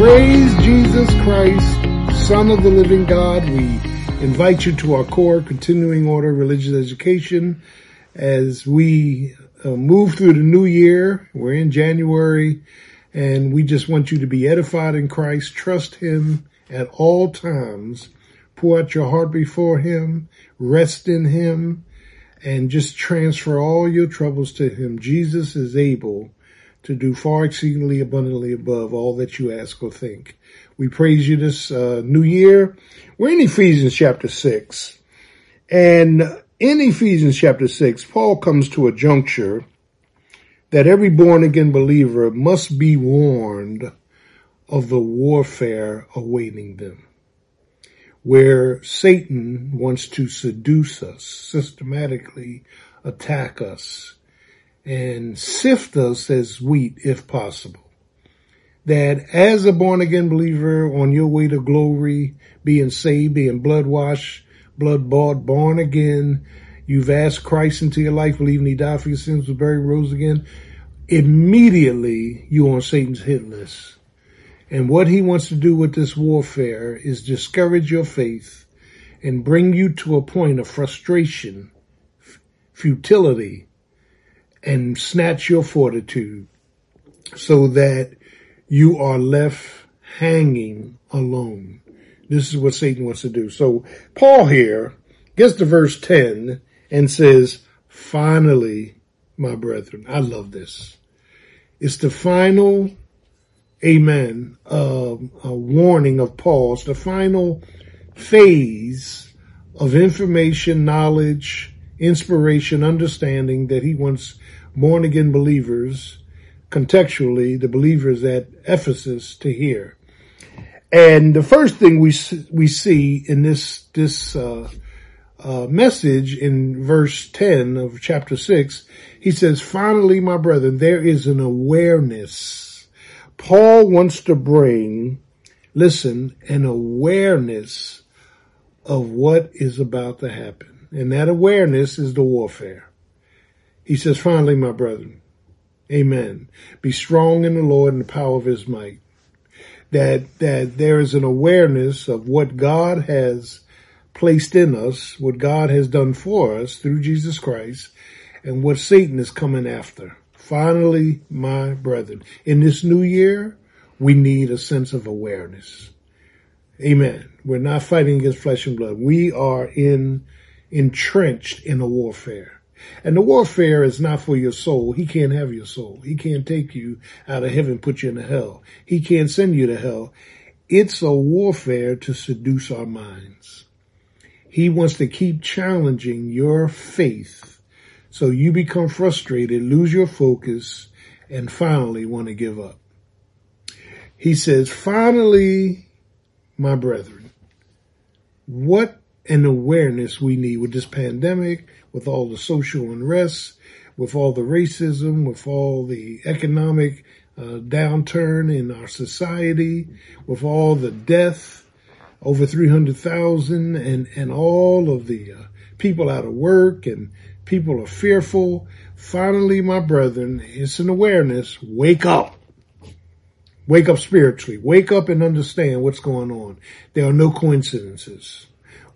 Praise Jesus Christ, Son of the living God. We invite you to our core continuing order religious education as we uh, move through the new year. We're in January and we just want you to be edified in Christ. Trust him at all times. Pour out your heart before him. Rest in him and just transfer all your troubles to him. Jesus is able to do far exceedingly abundantly above all that you ask or think. We praise you this uh, new year. We're in Ephesians chapter 6. And in Ephesians chapter 6, Paul comes to a juncture that every born again believer must be warned of the warfare awaiting them. Where Satan wants to seduce us, systematically attack us, and sift us as wheat if possible. That as a born again believer on your way to glory, being saved, being blood washed, blood bought, born again, you've asked Christ into your life, believing he died for your sins, was buried, rose again, immediately you're on Satan's hit list. And what he wants to do with this warfare is discourage your faith and bring you to a point of frustration, futility, and snatch your fortitude so that you are left hanging alone. This is what Satan wants to do. So Paul here gets to verse 10 and says, finally, my brethren, I love this. It's the final, amen, uh, a warning of Paul's, the final phase of information, knowledge, inspiration, understanding that he wants born again believers, contextually, the believers at Ephesus to hear. And the first thing we we see in this this uh, uh, message in verse ten of chapter six, he says, "Finally, my brethren, there is an awareness. Paul wants to bring, listen, an awareness of what is about to happen, and that awareness is the warfare. He says, finally, my brethren, amen. Be strong in the Lord and the power of his might. That, that there is an awareness of what God has placed in us, what God has done for us through Jesus Christ, and what Satan is coming after. Finally, my brethren, in this new year, we need a sense of awareness. Amen. We're not fighting against flesh and blood. We are in, entrenched in a warfare. And the warfare is not for your soul. He can't have your soul. He can't take you out of heaven, put you into hell. He can't send you to hell. It's a warfare to seduce our minds. He wants to keep challenging your faith so you become frustrated, lose your focus, and finally want to give up. He says, finally, my brethren, what an awareness we need with this pandemic, with all the social unrest, with all the racism, with all the economic uh, downturn in our society, with all the death, over 300,000 and, and all of the uh, people out of work and people are fearful. Finally, my brethren, it's an awareness. Wake up. Wake up spiritually. Wake up and understand what's going on. There are no coincidences.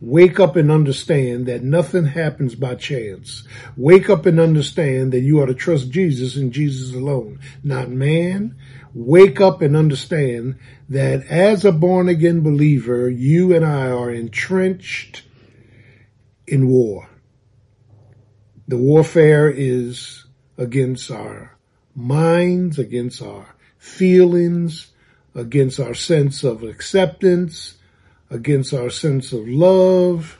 Wake up and understand that nothing happens by chance. Wake up and understand that you are to trust Jesus and Jesus alone, not man. Wake up and understand that as a born again believer, you and I are entrenched in war. The warfare is against our minds, against our feelings, against our sense of acceptance, against our sense of love.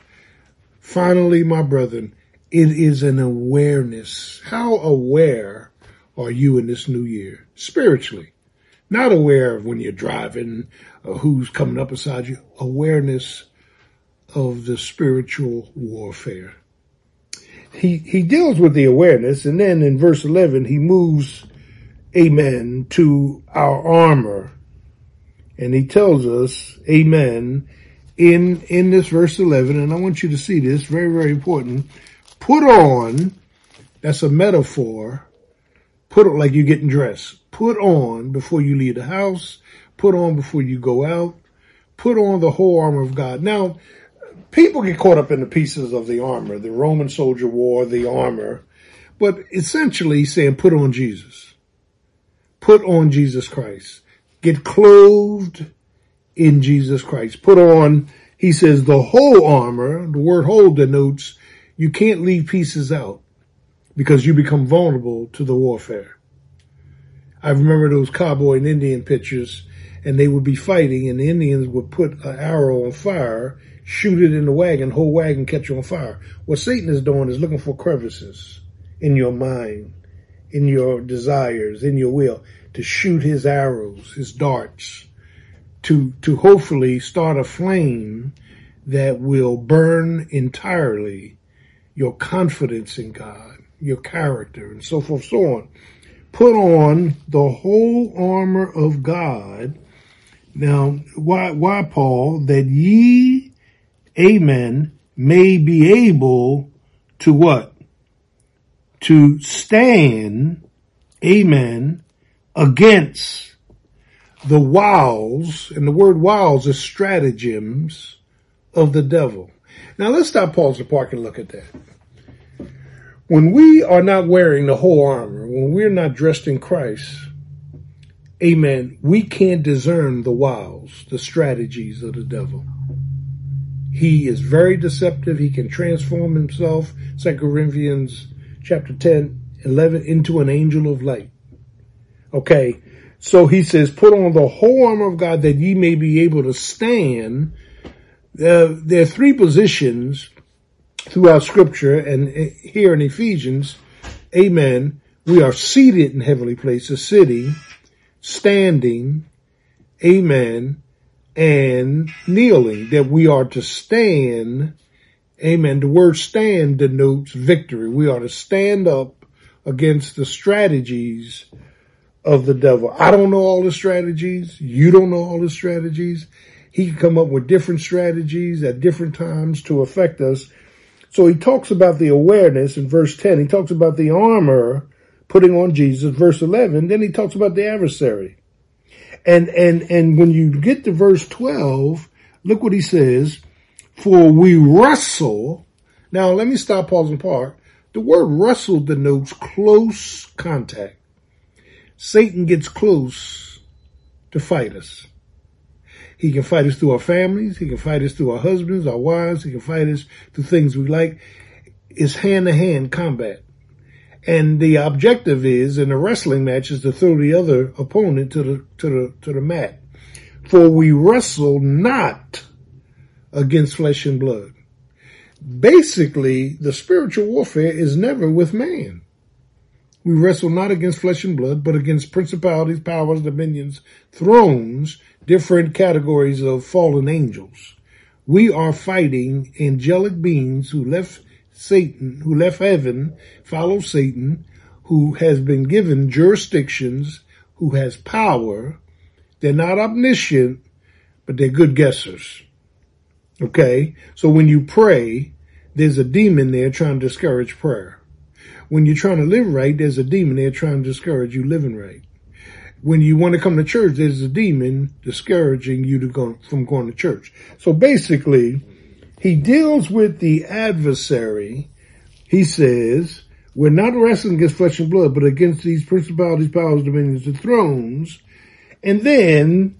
Finally, my brethren, it is an awareness. How aware are you in this new year? Spiritually. Not aware of when you're driving or who's coming up beside you. Awareness of the spiritual warfare. He, he deals with the awareness and then in verse 11 he moves, amen, to our armor. And he tells us, amen, in, in this verse 11, and I want you to see this, very, very important. Put on, that's a metaphor, put on like you're getting dressed. Put on before you leave the house, put on before you go out. Put on the whole armor of God. Now, people get caught up in the pieces of the armor. The Roman soldier wore the armor, but essentially saying put on Jesus. Put on Jesus Christ. Get clothed in Jesus Christ. Put on, he says, the whole armor. The word whole denotes you can't leave pieces out because you become vulnerable to the warfare. I remember those cowboy and Indian pictures and they would be fighting and the Indians would put an arrow on fire, shoot it in the wagon, whole wagon catch on fire. What Satan is doing is looking for crevices in your mind, in your desires, in your will to shoot his arrows, his darts, to, to hopefully start a flame that will burn entirely your confidence in God, your character, and so forth, so on. Put on the whole armor of God. Now, why, why Paul? That ye, amen, may be able to what? To stand, amen, against the wiles, and the word wiles is stratagems of the devil. Now let's stop, pause the park and look at that. When we are not wearing the whole armor, when we're not dressed in Christ, amen, we can't discern the wiles, the strategies of the devil. He is very deceptive. He can transform himself, 2 Corinthians chapter 10, 11, into an angel of light. Okay. So he says, put on the whole armor of God that ye may be able to stand. Uh, there are three positions throughout scripture and here in Ephesians. Amen. We are seated in heavenly places, sitting, standing, amen, and kneeling, that we are to stand. Amen. The word stand denotes victory. We are to stand up against the strategies of the devil. I don't know all the strategies. You don't know all the strategies. He can come up with different strategies at different times to affect us. So he talks about the awareness in verse 10. He talks about the armor putting on Jesus, verse 11. Then he talks about the adversary. And, and, and when you get to verse 12, look what he says. For we wrestle. Now let me stop, pause and park. The word wrestle denotes close contact. Satan gets close to fight us. He can fight us through our families. He can fight us through our husbands, our wives. He can fight us through things we like. It's hand to hand combat. And the objective is in a wrestling match is to throw the other opponent to the, to the, to the mat. For we wrestle not against flesh and blood. Basically, the spiritual warfare is never with man. We wrestle not against flesh and blood, but against principalities, powers, dominions, thrones, different categories of fallen angels. We are fighting angelic beings who left Satan, who left heaven, follow Satan, who has been given jurisdictions, who has power. They're not omniscient, but they're good guessers. Okay. So when you pray, there's a demon there trying to discourage prayer. When you're trying to live right, there's a demon there trying to discourage you living right. When you want to come to church, there's a demon discouraging you to go from going to church. So basically, he deals with the adversary. He says, we're not wrestling against flesh and blood, but against these principalities, powers, dominions, and thrones. And then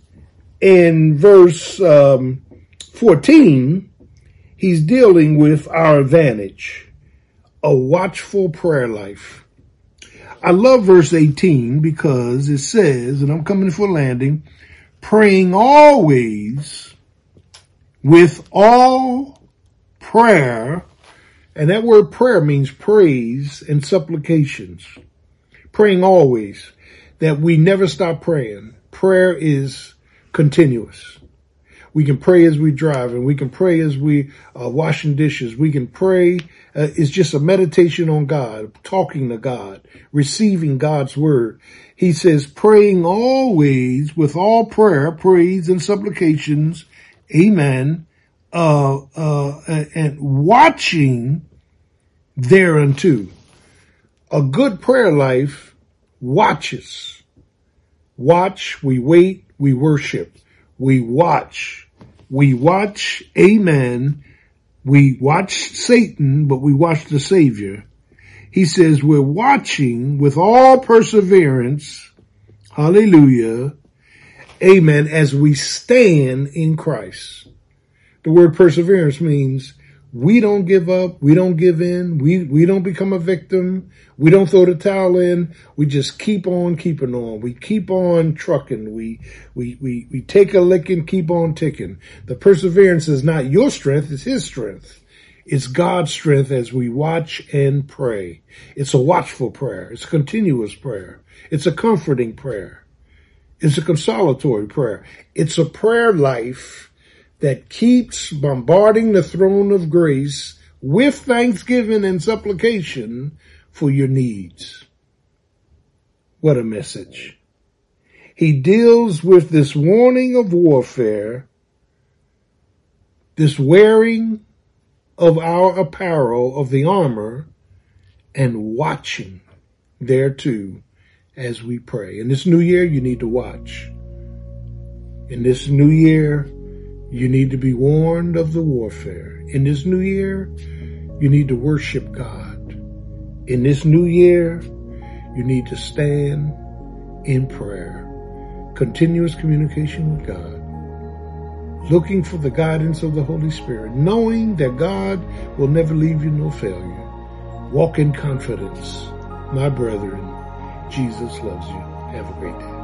in verse um, 14, he's dealing with our advantage a watchful prayer life. I love verse 18 because it says, and I'm coming for landing, praying always with all prayer. And that word prayer means praise and supplications. Praying always that we never stop praying. Prayer is continuous. We can pray as we drive and we can pray as we uh, washing dishes. We can pray. Uh, it's just a meditation on God, talking to God, receiving God's word. He says, praying always with all prayer, praise and supplications. Amen. Uh, uh, and watching thereunto. A good prayer life watches. Watch, we wait, we worship, we watch, we watch, amen. We watch Satan, but we watch the Savior. He says we're watching with all perseverance, hallelujah, amen, as we stand in Christ. The word perseverance means we don't give up. We don't give in. We, we don't become a victim. We don't throw the towel in. We just keep on keeping on. We keep on trucking. We, we, we, we take a lick and keep on ticking. The perseverance is not your strength. It's his strength. It's God's strength as we watch and pray. It's a watchful prayer. It's continuous prayer. It's a comforting prayer. It's a consolatory prayer. It's a prayer life that keeps bombarding the throne of grace with thanksgiving and supplication for your needs. What a message. He deals with this warning of warfare, this wearing of our apparel, of the armor, and watching there too as we pray. In this new year, you need to watch. In this new year, you need to be warned of the warfare. In this new year, you need to worship God. In this new year, you need to stand in prayer. Continuous communication with God. Looking for the guidance of the Holy Spirit. Knowing that God will never leave you nor fail you. Walk in confidence. My brethren, Jesus loves you. Have a great day.